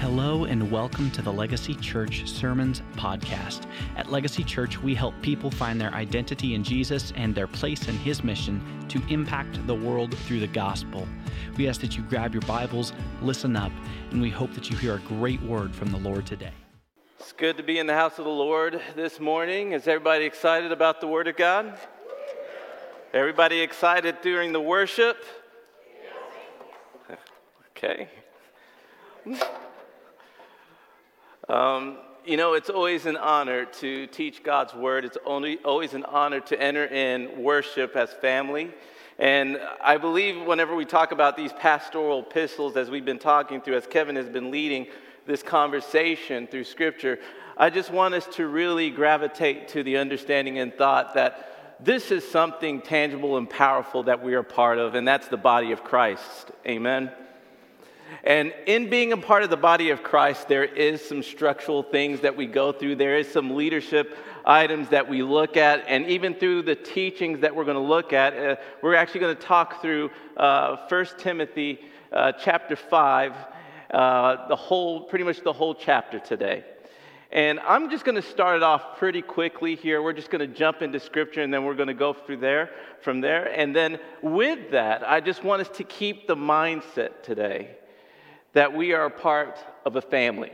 Hello and welcome to the Legacy Church Sermons Podcast. At Legacy Church, we help people find their identity in Jesus and their place in His mission to impact the world through the gospel. We ask that you grab your Bibles, listen up, and we hope that you hear a great word from the Lord today. It's good to be in the house of the Lord this morning. Is everybody excited about the Word of God? Everybody excited during the worship? Okay. Um, you know, it's always an honor to teach God's word. It's only, always an honor to enter in worship as family. And I believe whenever we talk about these pastoral epistles, as we've been talking through, as Kevin has been leading this conversation through Scripture, I just want us to really gravitate to the understanding and thought that this is something tangible and powerful that we are part of, and that's the body of Christ. Amen. And in being a part of the body of Christ, there is some structural things that we go through. There is some leadership items that we look at. And even through the teachings that we're going to look at, uh, we're actually going to talk through uh, 1 Timothy uh, chapter 5, uh, the whole, pretty much the whole chapter today. And I'm just going to start it off pretty quickly here. We're just going to jump into scripture and then we're going to go through there, from there. And then with that, I just want us to keep the mindset today that we are a part of a family,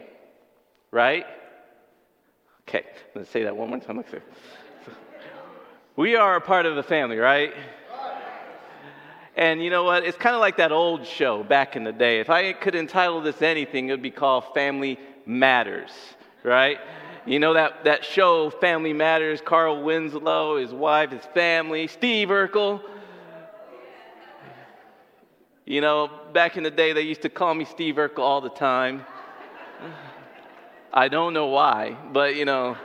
right? Okay, let's say that one more time. We are a part of a family, right? And you know what? It's kind of like that old show back in the day. If I could entitle this anything, it would be called Family Matters, right? You know that, that show, Family Matters, Carl Winslow, his wife, his family, Steve Urkel. You know, back in the day, they used to call me Steve Urkel all the time. I don't know why, but you know,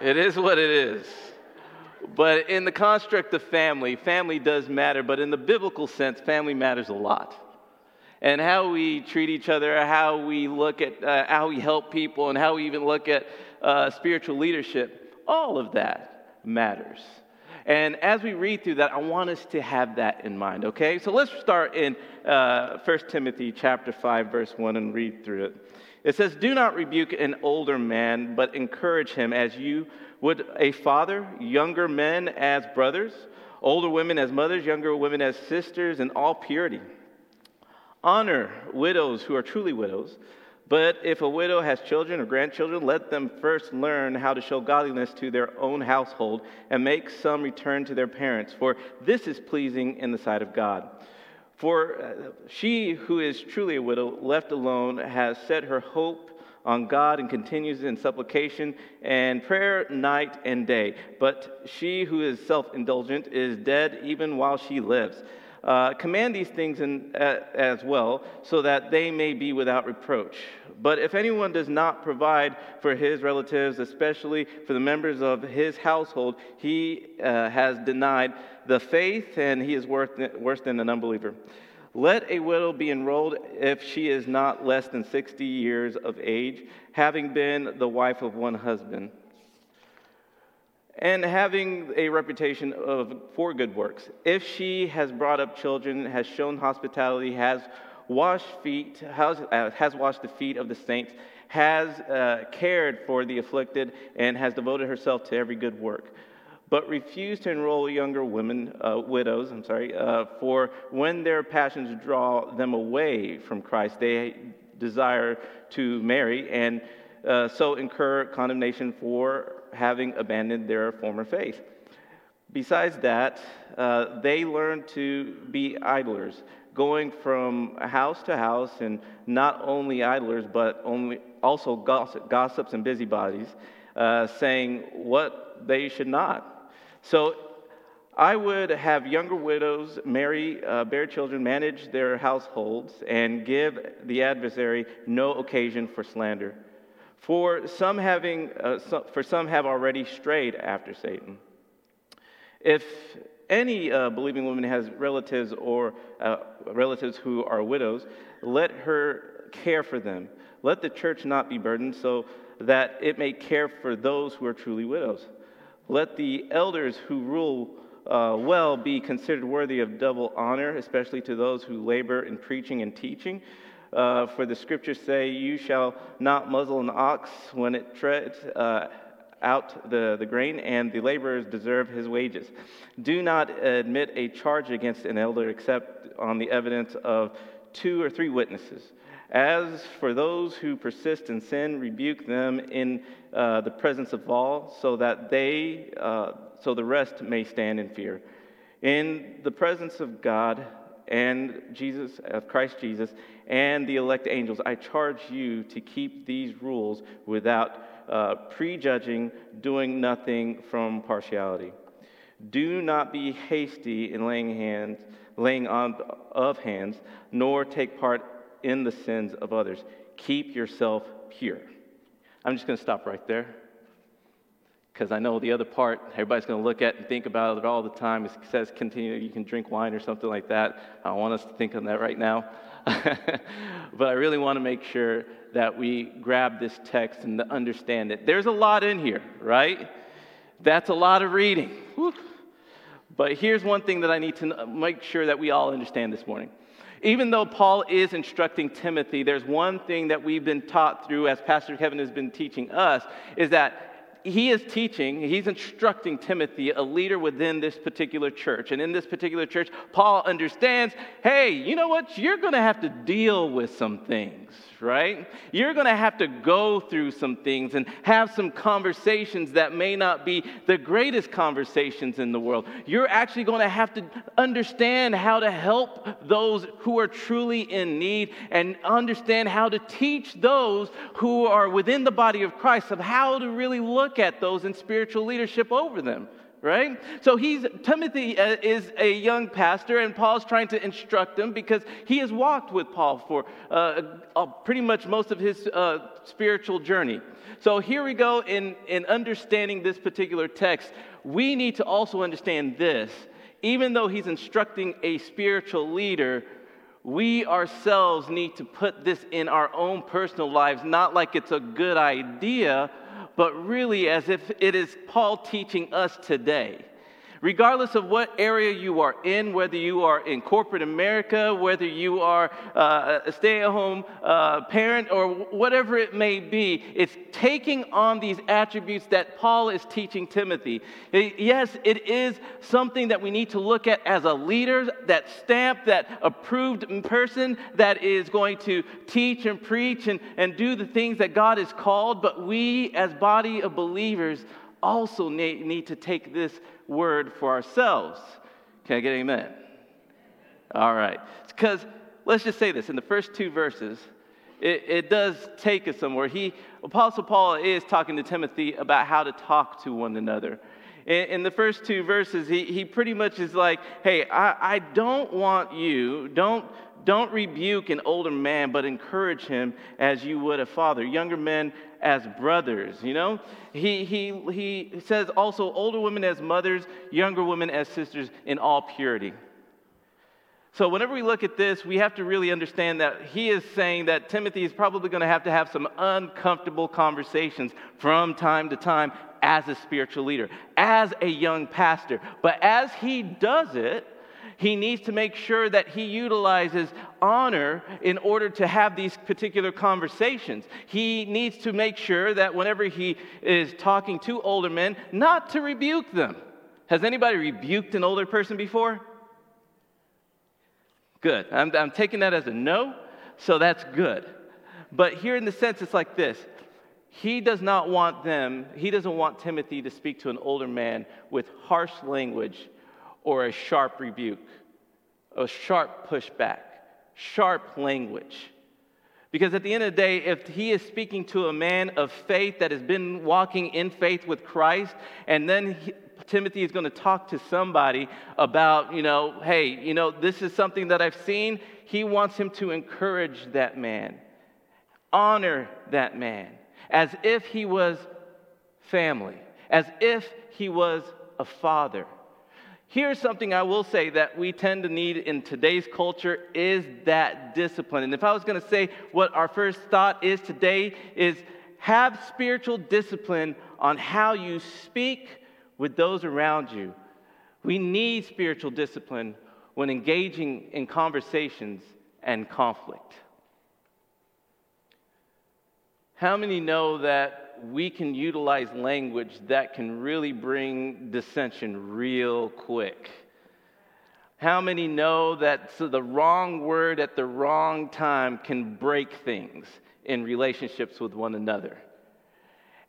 it is what it is. But in the construct of family, family does matter, but in the biblical sense, family matters a lot. And how we treat each other, how we look at, uh, how we help people, and how we even look at uh, spiritual leadership, all of that matters. And as we read through that, I want us to have that in mind, okay? So let's start in uh, 1 Timothy chapter 5, verse 1 and read through it. It says, Do not rebuke an older man, but encourage him as you would a father, younger men as brothers, older women as mothers, younger women as sisters, in all purity. Honor widows who are truly widows but if a widow has children or grandchildren, let them first learn how to show godliness to their own household and make some return to their parents, for this is pleasing in the sight of God. For uh, she who is truly a widow, left alone, has set her hope on God and continues in supplication and prayer night and day. But she who is self indulgent is dead even while she lives. Uh, command these things in, uh, as well, so that they may be without reproach. But if anyone does not provide for his relatives, especially for the members of his household, he uh, has denied the faith and he is worse, worse than an unbeliever. Let a widow be enrolled if she is not less than 60 years of age, having been the wife of one husband and having a reputation of for good works. If she has brought up children, has shown hospitality, has washed feet, has, uh, has washed the feet of the saints, has uh, cared for the afflicted, and has devoted herself to every good work. But refuse to enroll younger women, uh, widows, I'm sorry, uh, for when their passions draw them away from Christ, they desire to marry and uh, so incur condemnation for having abandoned their former faith. Besides that, uh, they learn to be idlers, going from house to house, and not only idlers, but only, also gossip, gossips and busybodies, uh, saying what they should not. So I would have younger widows marry, uh, bear children, manage their households, and give the adversary no occasion for slander. For some, having, uh, so, for some have already strayed after Satan. If any uh, believing woman has relatives or uh, relatives who are widows, let her care for them. Let the church not be burdened, so that it may care for those who are truly widows. Let the elders who rule uh, well be considered worthy of double honor, especially to those who labor in preaching and teaching. Uh, for the scriptures say, You shall not muzzle an ox when it treads uh, out the, the grain, and the laborers deserve his wages. Do not admit a charge against an elder except on the evidence of two or three witnesses. As for those who persist in sin, rebuke them in uh, the presence of all, so that they, uh, so the rest may stand in fear. In the presence of God and Jesus, of Christ Jesus, and the elect angels, I charge you to keep these rules without uh, prejudging, doing nothing from partiality. Do not be hasty in laying hands, laying on of hands, nor take part in the sins of others. Keep yourself pure. I'm just going to stop right there because I know the other part, everybody's going to look at and think about it all the time. It says continue, you can drink wine or something like that. I want us to think on that right now. but I really want to make sure that we grab this text and understand it. There's a lot in here, right? That's a lot of reading. But here's one thing that I need to make sure that we all understand this morning even though Paul is instructing Timothy, there's one thing that we've been taught through, as Pastor Kevin has been teaching us, is that he is teaching, he's instructing Timothy, a leader within this particular church. And in this particular church, Paul understands hey, you know what? You're going to have to deal with some things, right? You're going to have to go through some things and have some conversations that may not be the greatest conversations in the world. You're actually going to have to understand how to help those who are truly in need and understand how to teach those who are within the body of Christ of how to really look at those in spiritual leadership over them right? So he's timothy uh, is a young pastor and paul's trying to instruct him because he has walked with paul for uh, uh, pretty much most of his uh, spiritual journey. So here we go in, in understanding this particular text. We need to also understand this. Even though he's instructing a spiritual leader we ourselves need to put this in our own personal lives, not like it's a good idea, but really as if it is Paul teaching us today regardless of what area you are in, whether you are in corporate America, whether you are uh, a stay at home uh, parent, or whatever it may be, it's taking on these attributes that Paul is teaching Timothy. Yes, it is something that we need to look at as a leader, that stamp, that approved person that is going to teach and preach and, and do the things that God has called, but we as body of believers also need to take this word for ourselves. Can I get amen? All right. Because let's just say this in the first two verses, it, it, does take us somewhere. He, Apostle Paul is talking to Timothy about how to talk to one another. In, in the first two verses, he, he pretty much is like, hey, I, I don't want you, don't, don't rebuke an older man, but encourage him as you would a father. Younger men as brothers, you know? He, he, he says also older women as mothers, younger women as sisters in all purity. So, whenever we look at this, we have to really understand that he is saying that Timothy is probably going to have to have some uncomfortable conversations from time to time as a spiritual leader, as a young pastor. But as he does it, he needs to make sure that he utilizes honor in order to have these particular conversations. He needs to make sure that whenever he is talking to older men, not to rebuke them. Has anybody rebuked an older person before? Good. I'm, I'm taking that as a no, so that's good. But here in the sense, it's like this he does not want them, he doesn't want Timothy to speak to an older man with harsh language or a sharp rebuke, a sharp pushback, sharp language. Because at the end of the day, if he is speaking to a man of faith that has been walking in faith with Christ, and then he, Timothy is going to talk to somebody about, you know, hey, you know, this is something that I've seen, he wants him to encourage that man, honor that man, as if he was family, as if he was a father. Here's something I will say that we tend to need in today's culture is that discipline. And if I was going to say what our first thought is today is have spiritual discipline on how you speak with those around you. We need spiritual discipline when engaging in conversations and conflict. How many know that we can utilize language that can really bring dissension real quick? How many know that so the wrong word at the wrong time can break things in relationships with one another?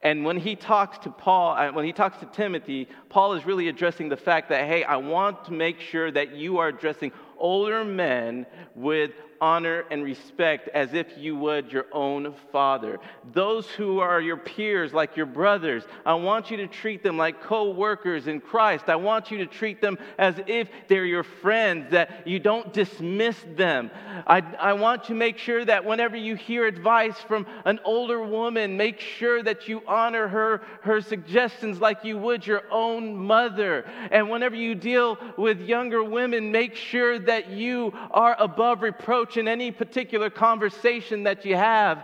And when he talks to Paul, uh, when he talks to Timothy, Paul is really addressing the fact that, hey, I want to make sure that you are addressing older men with honor and respect as if you would your own father. Those who are your peers, like your brothers, I want you to treat them like co workers in Christ. I want you to treat them as if they're your friends, that you don't dismiss them. I, I want to make sure that whenever you hear advice from an older woman, make sure that you honor her, her suggestions like you would your own mother. And whenever you deal with younger women, make sure that you are above reproach in any particular conversation that you have.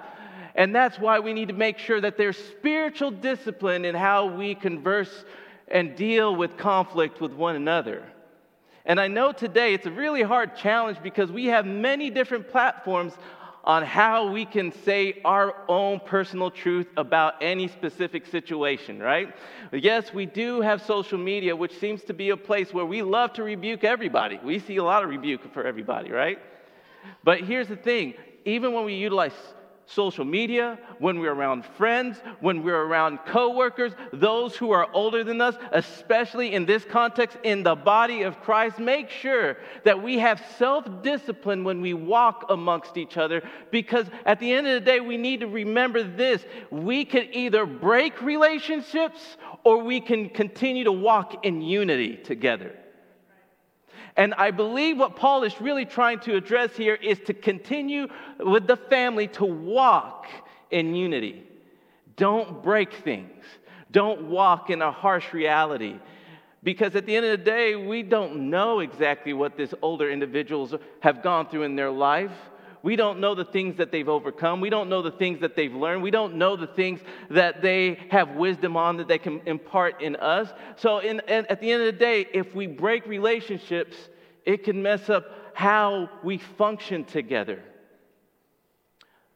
And that's why we need to make sure that there's spiritual discipline in how we converse and deal with conflict with one another. And I know today it's a really hard challenge because we have many different platforms on how we can say our own personal truth about any specific situation, right? Yes, we do have social media, which seems to be a place where we love to rebuke everybody. We see a lot of rebuke for everybody, right? But here's the thing even when we utilize social media, when we're around friends, when we're around coworkers, those who are older than us, especially in this context in the body of Christ, make sure that we have self-discipline when we walk amongst each other because at the end of the day we need to remember this, we can either break relationships or we can continue to walk in unity together. And I believe what Paul is really trying to address here is to continue with the family to walk in unity. Don't break things, don't walk in a harsh reality. Because at the end of the day, we don't know exactly what these older individuals have gone through in their life. We don't know the things that they've overcome. We don't know the things that they've learned. We don't know the things that they have wisdom on that they can impart in us. So, in, at the end of the day, if we break relationships, it can mess up how we function together.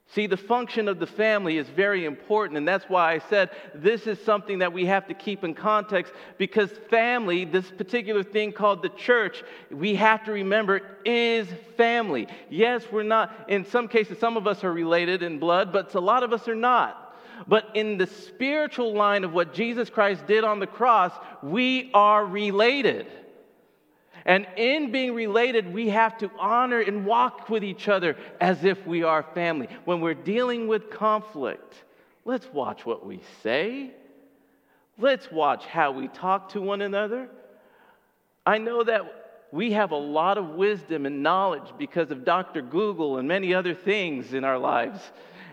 See, the function of the family is very important, and that's why I said this is something that we have to keep in context because family, this particular thing called the church, we have to remember is family. Yes, we're not, in some cases, some of us are related in blood, but a lot of us are not. But in the spiritual line of what Jesus Christ did on the cross, we are related. And in being related, we have to honor and walk with each other as if we are family. When we're dealing with conflict, let's watch what we say. Let's watch how we talk to one another. I know that we have a lot of wisdom and knowledge because of Dr. Google and many other things in our lives.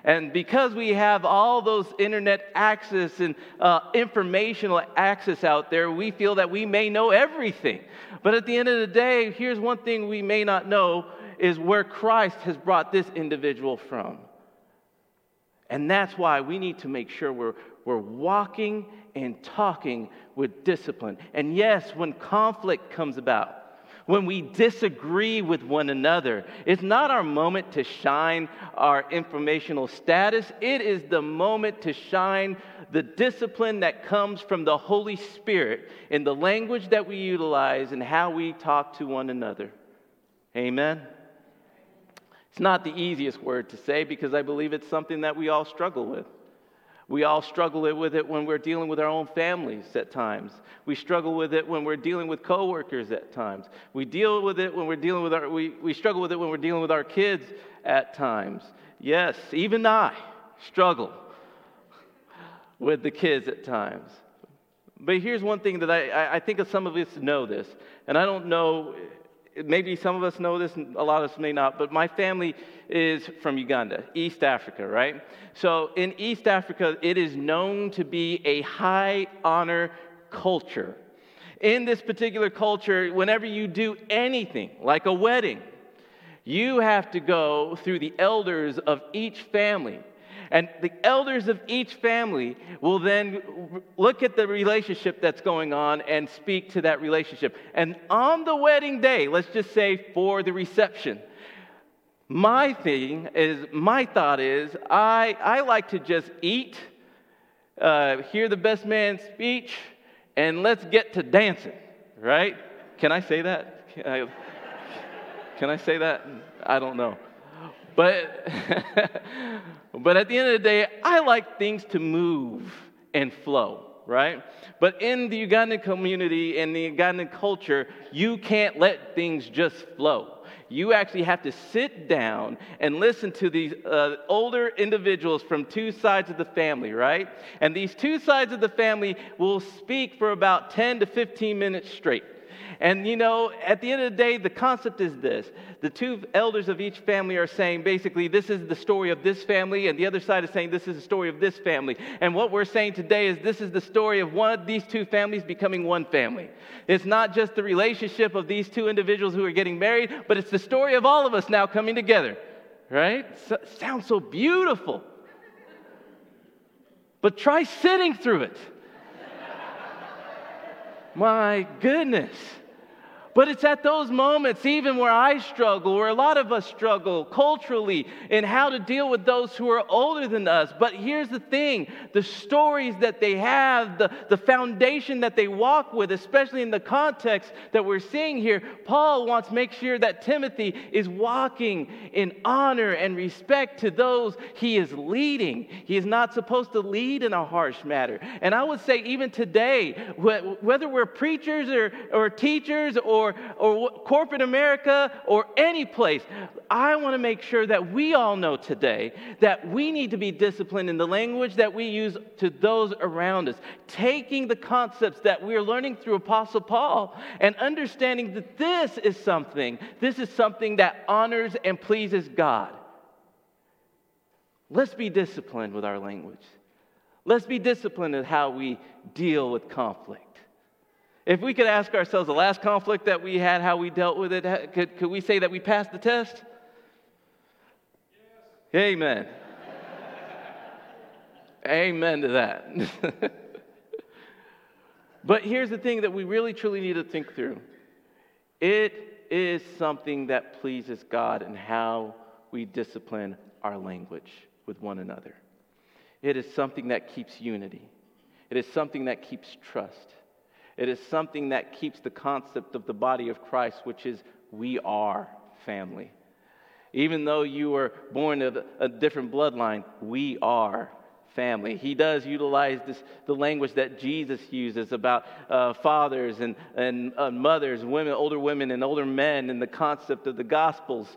And because we have all those internet access and uh, informational access out there, we feel that we may know everything. But at the end of the day, here's one thing we may not know is where Christ has brought this individual from. And that's why we need to make sure we're, we're walking and talking with discipline. And yes, when conflict comes about, when we disagree with one another. It's not our moment to shine our informational status, it is the moment to shine the discipline that comes from the Holy Spirit in the language that we utilize and how we talk to one another. Amen. It's not the easiest word to say because I believe it's something that we all struggle with. We all struggle with it when we're dealing with our own families at times. We struggle with it when we're dealing with coworkers at times. We deal with it when we're dealing with our we, we struggle with it when we're dealing with our kids at times. Yes, even I struggle with the kids at times. But here's one thing that I, I think some of us know this, and I don't know maybe some of us know this, a lot of us may not, but my family is from Uganda, East Africa, right? So in East Africa, it is known to be a high honor culture. In this particular culture, whenever you do anything, like a wedding, you have to go through the elders of each family and the elders of each family will then look at the relationship that's going on and speak to that relationship. And on the wedding day, let's just say for the reception, my thing is, my thought is, I, I like to just eat, uh, hear the best man's speech, and let's get to dancing, right? Can I say that? Can I, can I say that? I don't know. But, but at the end of the day, I like things to move and flow, right? But in the Ugandan community and the Ugandan culture, you can't let things just flow you actually have to sit down and listen to these uh, older individuals from two sides of the family, right? And these two sides of the family will speak for about 10 to 15 minutes straight. And you know, at the end of the day, the concept is this the two elders of each family are saying basically, this is the story of this family, and the other side is saying, this is the story of this family. And what we're saying today is this is the story of one of these two families becoming one family. It's not just the relationship of these two individuals who are getting married, but it's the story of all of us now coming together, right? So, sounds so beautiful. But try sitting through it. My goodness. But it's at those moments, even where I struggle, where a lot of us struggle culturally in how to deal with those who are older than us. But here's the thing the stories that they have, the, the foundation that they walk with, especially in the context that we're seeing here, Paul wants to make sure that Timothy is walking in honor and respect to those he is leading. He is not supposed to lead in a harsh manner. And I would say, even today, whether we're preachers or, or teachers or or, or corporate America or any place. I want to make sure that we all know today that we need to be disciplined in the language that we use to those around us, taking the concepts that we're learning through Apostle Paul and understanding that this is something, this is something that honors and pleases God. Let's be disciplined with our language. Let's be disciplined in how we deal with conflict. If we could ask ourselves the last conflict that we had, how we dealt with it, could, could we say that we passed the test? Yes. Amen. Amen to that. but here's the thing that we really truly need to think through it is something that pleases God and how we discipline our language with one another. It is something that keeps unity, it is something that keeps trust. It is something that keeps the concept of the body of Christ, which is we are family. Even though you were born of a different bloodline, we are family. He does utilize this, the language that Jesus uses about uh, fathers and, and uh, mothers, women, older women and older men, and the concept of the Gospels.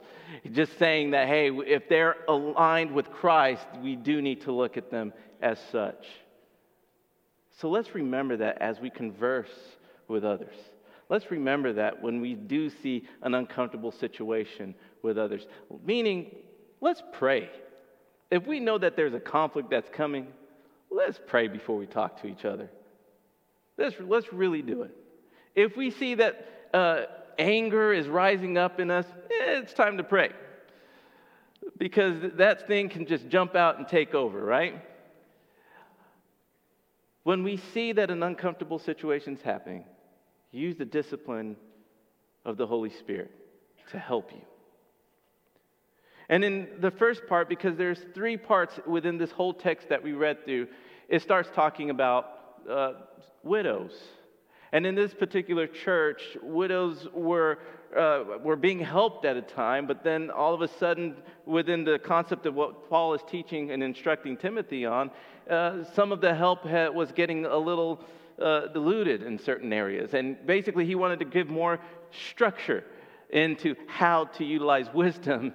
Just saying that, hey, if they're aligned with Christ, we do need to look at them as such. So let's remember that as we converse with others. Let's remember that when we do see an uncomfortable situation with others. Meaning, let's pray. If we know that there's a conflict that's coming, let's pray before we talk to each other. Let's, let's really do it. If we see that uh, anger is rising up in us, eh, it's time to pray. Because that thing can just jump out and take over, right? When we see that an uncomfortable situation is happening, use the discipline of the Holy Spirit to help you. And in the first part, because there's three parts within this whole text that we read through, it starts talking about uh, widows. And in this particular church, widows were uh, were being helped at a time, but then all of a sudden, within the concept of what Paul is teaching and instructing Timothy on, uh, some of the help was getting a little uh, diluted in certain areas. And basically, he wanted to give more structure into how to utilize wisdom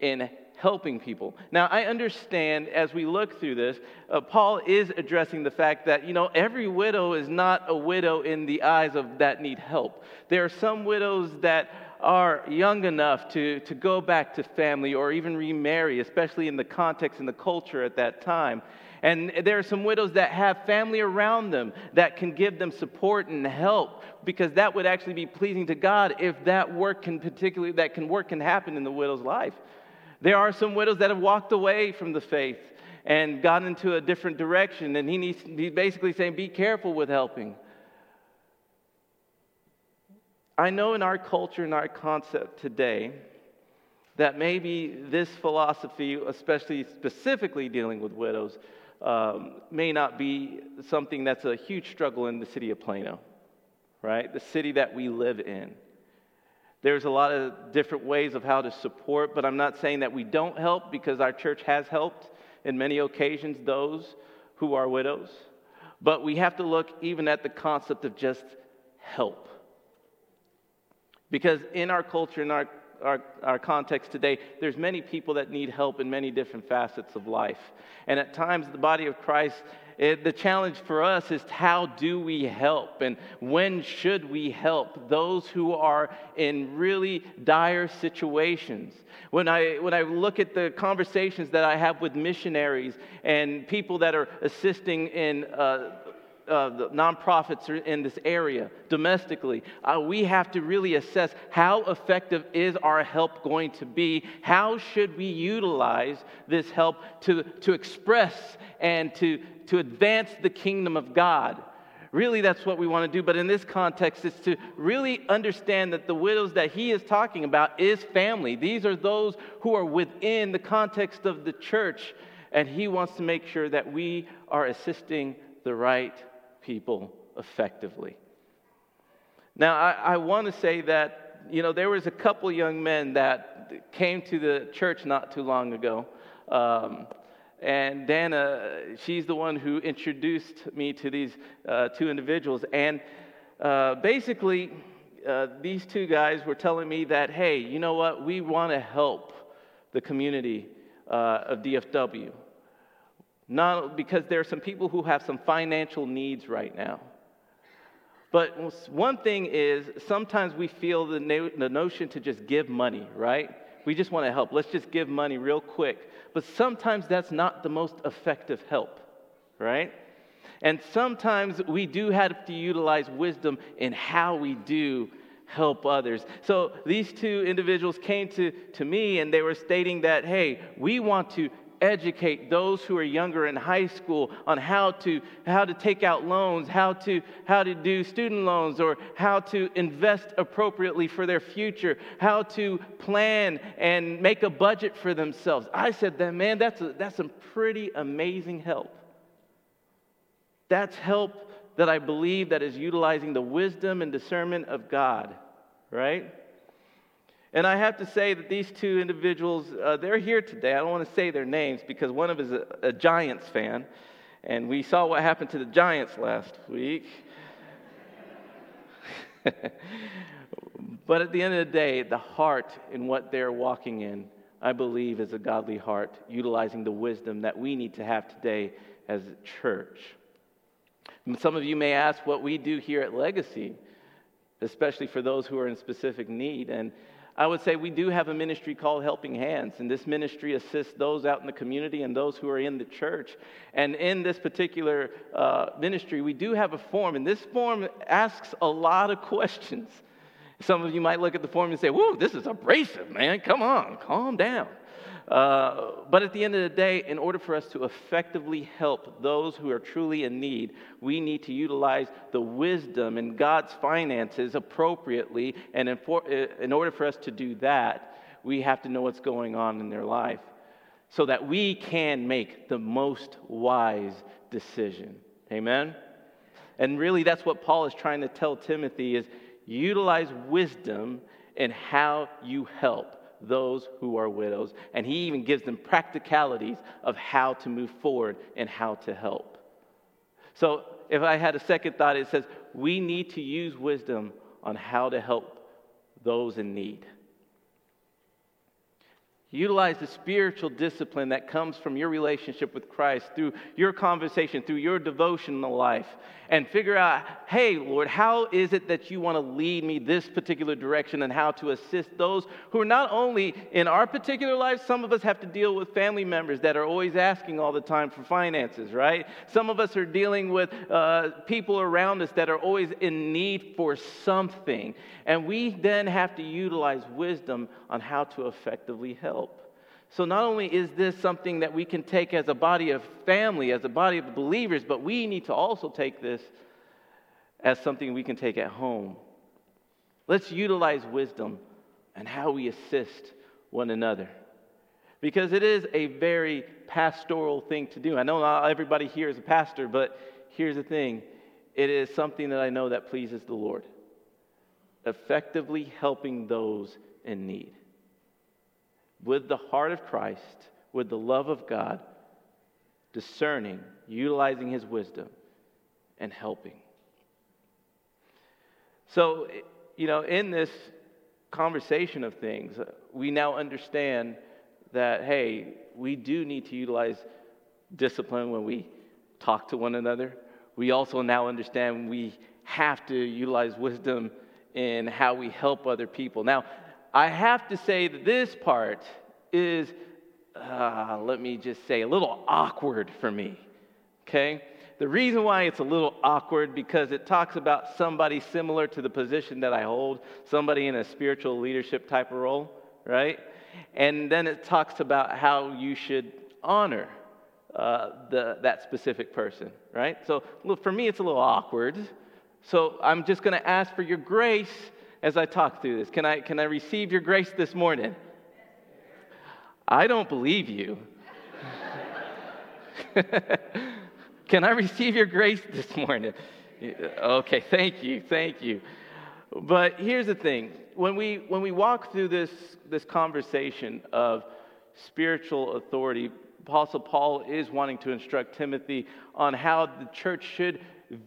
in helping people. Now, I understand as we look through this, uh, Paul is addressing the fact that, you know, every widow is not a widow in the eyes of that need help. There are some widows that are young enough to, to go back to family or even remarry, especially in the context and the culture at that time. And there are some widows that have family around them that can give them support and help because that would actually be pleasing to God if that work can particularly that can work can happen in the widow's life. There are some widows that have walked away from the faith and gone into a different direction, and he needs, he's basically saying, Be careful with helping. I know in our culture and our concept today, that maybe this philosophy, especially specifically dealing with widows, um, may not be something that's a huge struggle in the city of Plano, right? The city that we live in. There's a lot of different ways of how to support, but I'm not saying that we don't help because our church has helped in many occasions those who are widows. But we have to look even at the concept of just help. Because in our culture, in our our, our context today, there's many people that need help in many different facets of life. And at times, the body of Christ, it, the challenge for us is how do we help and when should we help those who are in really dire situations? When I, when I look at the conversations that I have with missionaries and people that are assisting in uh, uh, the nonprofits in this area domestically, uh, we have to really assess how effective is our help going to be? How should we utilize this help to, to express and to, to advance the kingdom of God? Really, that's what we want to do. But in this context, it's to really understand that the widows that he is talking about is family. These are those who are within the context of the church. And he wants to make sure that we are assisting the right people effectively. Now, I, I want to say that, you know, there was a couple young men that came to the church not too long ago. Um, and Dana, she's the one who introduced me to these uh, two individuals. And uh, basically, uh, these two guys were telling me that, hey, you know what? We want to help the community uh, of DFW. Not because there are some people who have some financial needs right now. But one thing is, sometimes we feel the, no- the notion to just give money, right? We just want to help. Let's just give money real quick. But sometimes that's not the most effective help, right? And sometimes we do have to utilize wisdom in how we do help others. So these two individuals came to, to me and they were stating that, hey, we want to educate those who are younger in high school on how to, how to take out loans, how to, how to do student loans, or how to invest appropriately for their future, how to plan and make a budget for themselves. I said that, man, that's, a, that's some pretty amazing help. That's help that I believe that is utilizing the wisdom and discernment of God, right? And I have to say that these two individuals, uh, they're here today. I don't want to say their names because one of them is a, a Giants fan, and we saw what happened to the Giants last week. but at the end of the day, the heart in what they're walking in, I believe, is a godly heart, utilizing the wisdom that we need to have today as a church. Some of you may ask what we do here at Legacy, especially for those who are in specific need. And I would say we do have a ministry called Helping Hands, and this ministry assists those out in the community and those who are in the church. And in this particular uh, ministry, we do have a form, and this form asks a lot of questions. Some of you might look at the form and say, Whoa, this is abrasive, man. Come on, calm down. Uh, but at the end of the day, in order for us to effectively help those who are truly in need, we need to utilize the wisdom and God's finances appropriately. And in, for, uh, in order for us to do that, we have to know what's going on in their life so that we can make the most wise decision. Amen? And really, that's what Paul is trying to tell Timothy is utilize wisdom in how you help those who are widows. And he even gives them practicalities of how to move forward and how to help. So, if I had a second thought, it says we need to use wisdom on how to help those in need. Utilize the spiritual discipline that comes from your relationship with Christ through your conversation, through your devotional life, and figure out, hey, Lord, how is it that you want to lead me this particular direction and how to assist those who are not only in our particular lives, some of us have to deal with family members that are always asking all the time for finances, right? Some of us are dealing with uh, people around us that are always in need for something. And we then have to utilize wisdom on how to effectively help. So, not only is this something that we can take as a body of family, as a body of believers, but we need to also take this as something we can take at home. Let's utilize wisdom and how we assist one another. Because it is a very pastoral thing to do. I know not everybody here is a pastor, but here's the thing it is something that I know that pleases the Lord. Effectively helping those in need. With the heart of Christ, with the love of God, discerning, utilizing his wisdom, and helping. So, you know, in this conversation of things, we now understand that, hey, we do need to utilize discipline when we talk to one another. We also now understand we have to utilize wisdom in how we help other people. Now, I have to say that this part is, uh, let me just say, a little awkward for me. Okay? The reason why it's a little awkward because it talks about somebody similar to the position that I hold, somebody in a spiritual leadership type of role, right? And then it talks about how you should honor uh, the, that specific person, right? So look, for me, it's a little awkward. So I'm just going to ask for your grace as I talk through this. Can I, can I receive your grace this morning? I don't believe you. can I receive your grace this morning? Okay, thank you, thank you. But here's the thing when we, when we walk through this, this conversation of spiritual authority, Apostle Paul is wanting to instruct Timothy on how the church should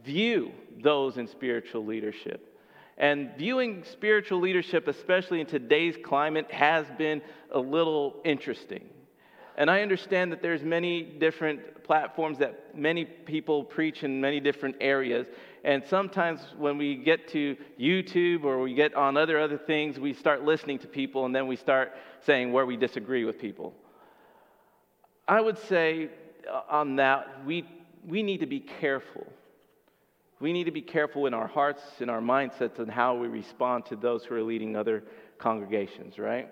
view those in spiritual leadership. And viewing spiritual leadership, especially in today's climate, has been a little interesting. And I understand that there's many different platforms that many people preach in many different areas. And sometimes when we get to YouTube or we get on other other things, we start listening to people and then we start saying where we disagree with people. I would say uh, on that, we, we need to be careful. We need to be careful in our hearts, in our mindsets, and how we respond to those who are leading other congregations, right?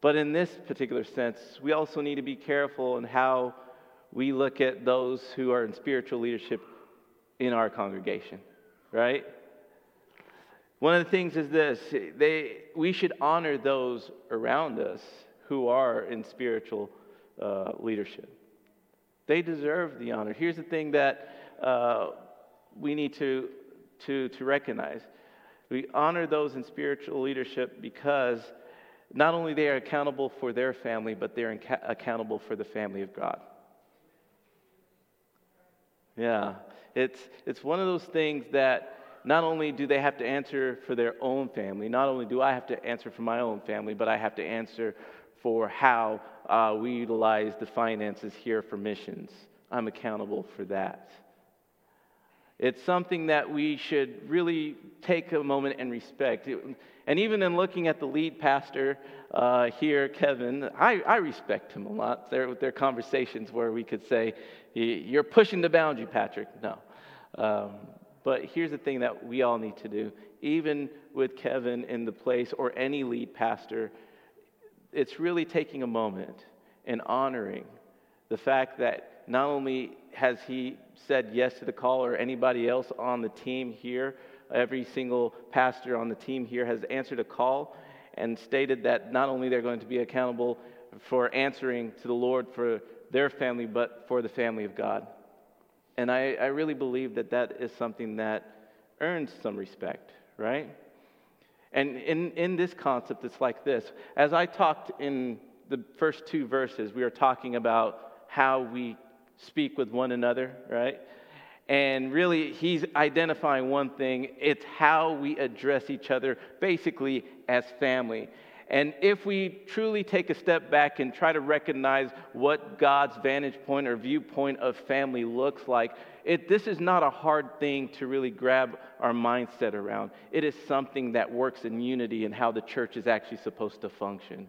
But in this particular sense, we also need to be careful in how we look at those who are in spiritual leadership in our congregation, right? One of the things is this they, we should honor those around us who are in spiritual uh, leadership. They deserve the honor. Here's the thing that uh, we need to, to, to recognize we honor those in spiritual leadership because not only they are accountable for their family, but they're inca- accountable for the family of God. Yeah, it's, it's one of those things that not only do they have to answer for their own family, not only do I have to answer for my own family, but I have to answer for how uh, we utilize the finances here for missions. I'm accountable for that. It's something that we should really take a moment and respect. And even in looking at the lead pastor uh, here, Kevin, I, I, respect him a lot. There, there are conversations where we could say, You're pushing the boundary, Patrick. No. Um, but here's the thing that we all need to do. Even with Kevin in the place or any lead pastor, it's really taking a moment and honoring the fact that not only has he said yes to the call or anybody else on the team here, every single pastor on the team here has answered a call and stated that not only they're going to be accountable for answering to the Lord for their family, but for the family of God. And I, I really believe that that is something that earns some respect, right? And in, in this concept, it's like this. As I talked in the first two verses, we are talking about how we speak with one another, right? And really, he's identifying one thing it's how we address each other, basically, as family. And if we truly take a step back and try to recognize what God's vantage point or viewpoint of family looks like, it, this is not a hard thing to really grab our mindset around. It is something that works in unity and how the church is actually supposed to function.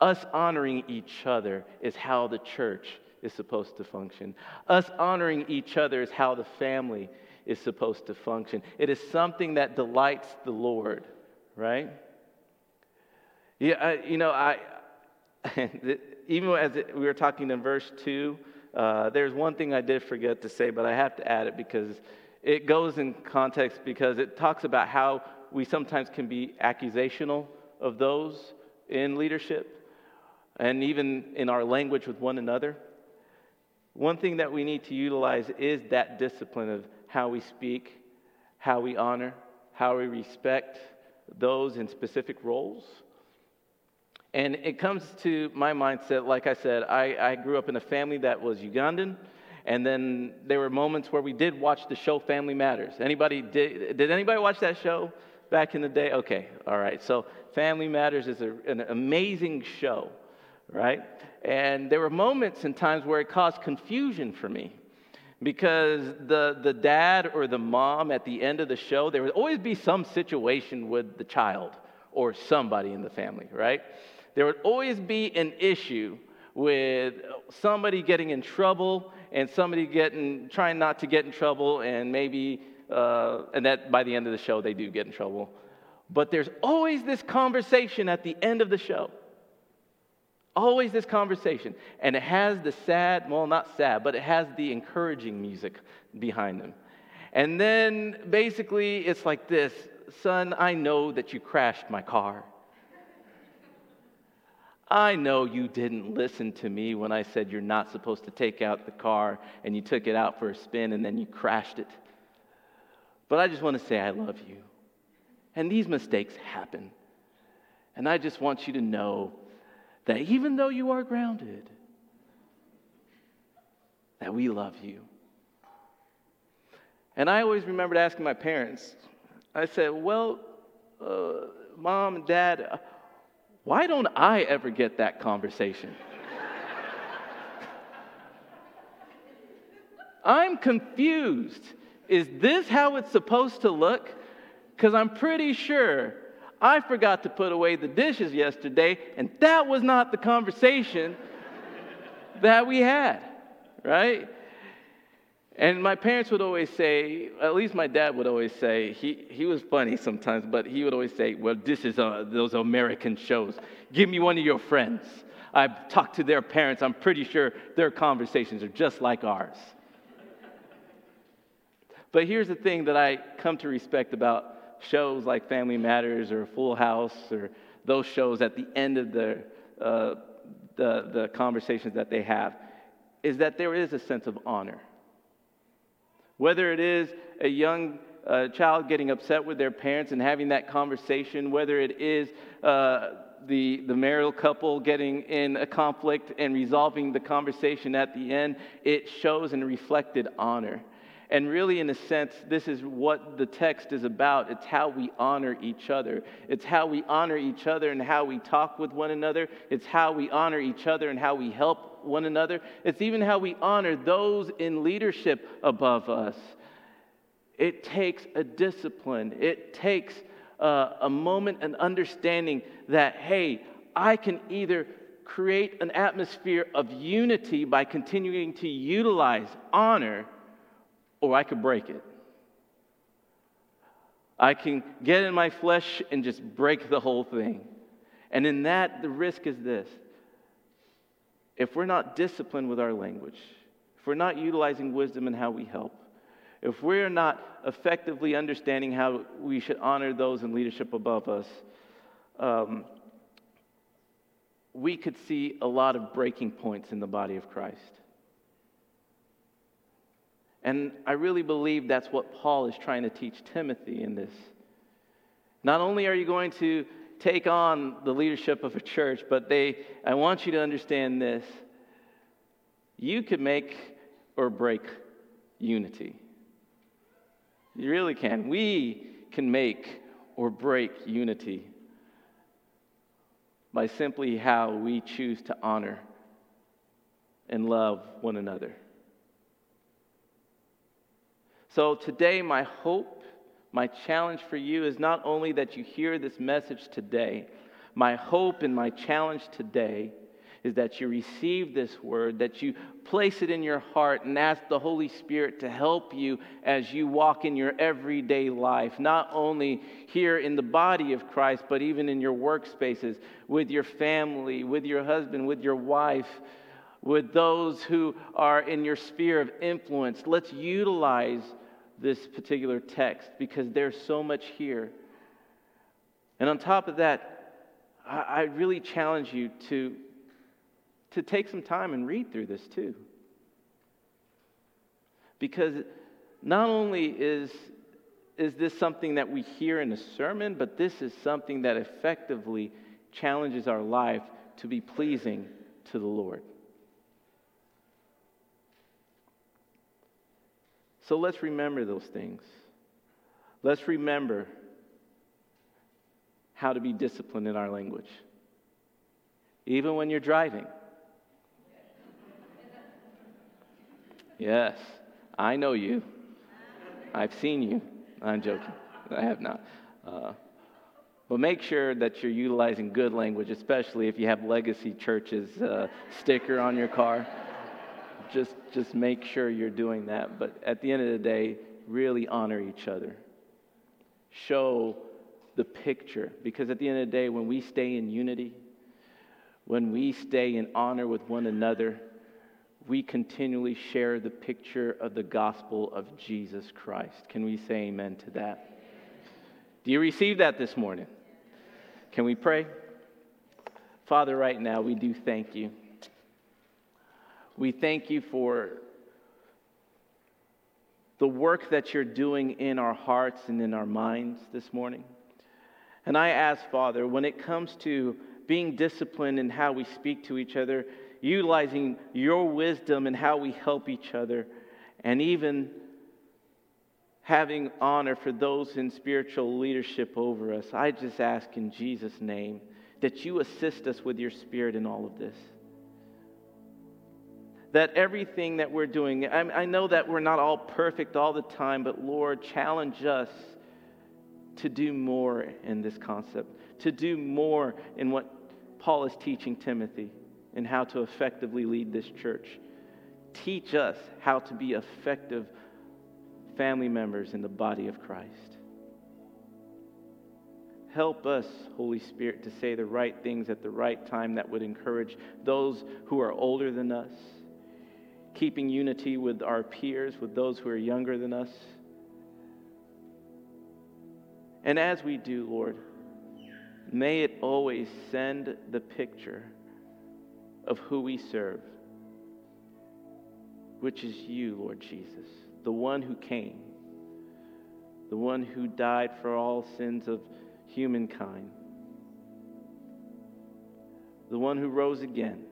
Us honoring each other is how the church is supposed to function. Us honoring each other is how the family is supposed to function. It is something that delights the Lord, right? Yeah, I, you know, I even as it, we were talking in verse two, uh, there's one thing I did forget to say, but I have to add it because it goes in context because it talks about how we sometimes can be accusational of those in leadership and even in our language with one another, one thing that we need to utilize is that discipline of how we speak, how we honor, how we respect those in specific roles. And it comes to my mindset, like I said, I, I grew up in a family that was Ugandan. And then there were moments where we did watch the show Family Matters. Anybody did, did anybody watch that show back in the day? Okay, all right. So Family Matters is a, an amazing show, right? And there were moments and times where it caused confusion for me because the, the dad or the mom at the end of the show, there would always be some situation with the child or somebody in the family, right? There would always be an issue with somebody getting in trouble and somebody getting trying not to get in trouble and maybe uh, and that by the end of the show they do get in trouble but there's always this conversation at the end of the show Always this conversation. And it has the sad, well, not sad, but it has the encouraging music behind them. And then basically it's like this Son, I know that you crashed my car. I know you didn't listen to me when I said you're not supposed to take out the car and you took it out for a spin and then you crashed it. But I just want to say I love you. And these mistakes happen. And I just want you to know that even though you are grounded, that we love you. And I always remembered asking my parents, I said, Well, uh, mom and dad, why don't I ever get that conversation? I'm confused. Is this how it's supposed to look? Because I'm pretty sure I forgot to put away the dishes yesterday, and that was not the conversation that we had, right? And my parents would always say, at least my dad would always say, he, he was funny sometimes, but he would always say, Well, this is uh, those American shows. Give me one of your friends. I've talked to their parents. I'm pretty sure their conversations are just like ours. but here's the thing that I come to respect about shows like Family Matters or Full House or those shows at the end of the, uh, the, the conversations that they have is that there is a sense of honor. Whether it is a young uh, child getting upset with their parents and having that conversation, whether it is uh, the, the marital couple getting in a conflict and resolving the conversation at the end, it shows and reflected honor. And really, in a sense, this is what the text is about. It's how we honor each other. It's how we honor each other and how we talk with one another. It's how we honor each other and how we help one another. It's even how we honor those in leadership above us. It takes a discipline, it takes uh, a moment and understanding that, hey, I can either create an atmosphere of unity by continuing to utilize honor or I could break it. I can get in my flesh and just break the whole thing. And in that, the risk is this if we're not disciplined with our language, if we're not utilizing wisdom in how we help, if we're not effectively understanding how we should honor those in leadership above us, um, we could see a lot of breaking points in the body of Christ. And I really believe that's what Paul is trying to teach Timothy in this. Not only are you going to take on the leadership of a church, but they, I want you to understand this. You could make or break unity. You really can. We can make or break unity by simply how we choose to honor and love one another. So today, my hope, my challenge for you is not only that you hear this message today, my hope and my challenge today is that you receive this word, that you place it in your heart and ask the Holy Spirit to help you as you walk in your everyday life, not only here in the body of Christ, but even in your workspaces, with your family, with your husband, with your wife, with those who are in your sphere of influence. Let's utilize this particular text because there's so much here. And on top of that, I, I really challenge you to, to take some time and read through this too. Because not only is, is this something that we hear in a sermon, but this is something that effectively challenges our life to be pleasing to the Lord. So let's remember those things. Let's remember how to be disciplined in our language, even when you're driving. Yes, I know you. I've seen you. I'm joking. I have not. Uh, but make sure that you're utilizing good language, especially if you have Legacy churches uh, sticker on your car. Just, just make sure you're doing that. But at the end of the day, really honor each other. Show the picture. Because at the end of the day, when we stay in unity, when we stay in honor with one another, we continually share the picture of the gospel of Jesus Christ. Can we say amen to that? Do you receive that this morning? Can we pray? Father, right now, we do thank you. We thank you for the work that you're doing in our hearts and in our minds this morning. And I ask, Father, when it comes to being disciplined in how we speak to each other, utilizing your wisdom in how we help each other, and even having honor for those in spiritual leadership over us, I just ask in Jesus' name that you assist us with your spirit in all of this. That everything that we're doing, I, I know that we're not all perfect all the time, but Lord, challenge us to do more in this concept, to do more in what Paul is teaching Timothy and how to effectively lead this church. Teach us how to be effective family members in the body of Christ. Help us, Holy Spirit, to say the right things at the right time that would encourage those who are older than us, keeping unity with our peers, with those who are younger than us. And as we do, Lord, may it always send the picture of who we serve, which is you, Lord Jesus, the one who came, the one who died for all sins of humankind, the one who rose again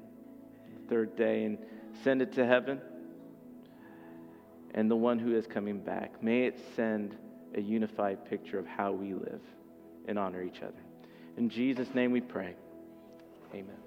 the third day and ascended to heaven, and the one who is coming back. May it send a unified picture of how we live and honor each other. In Jesus' name we pray. Amen.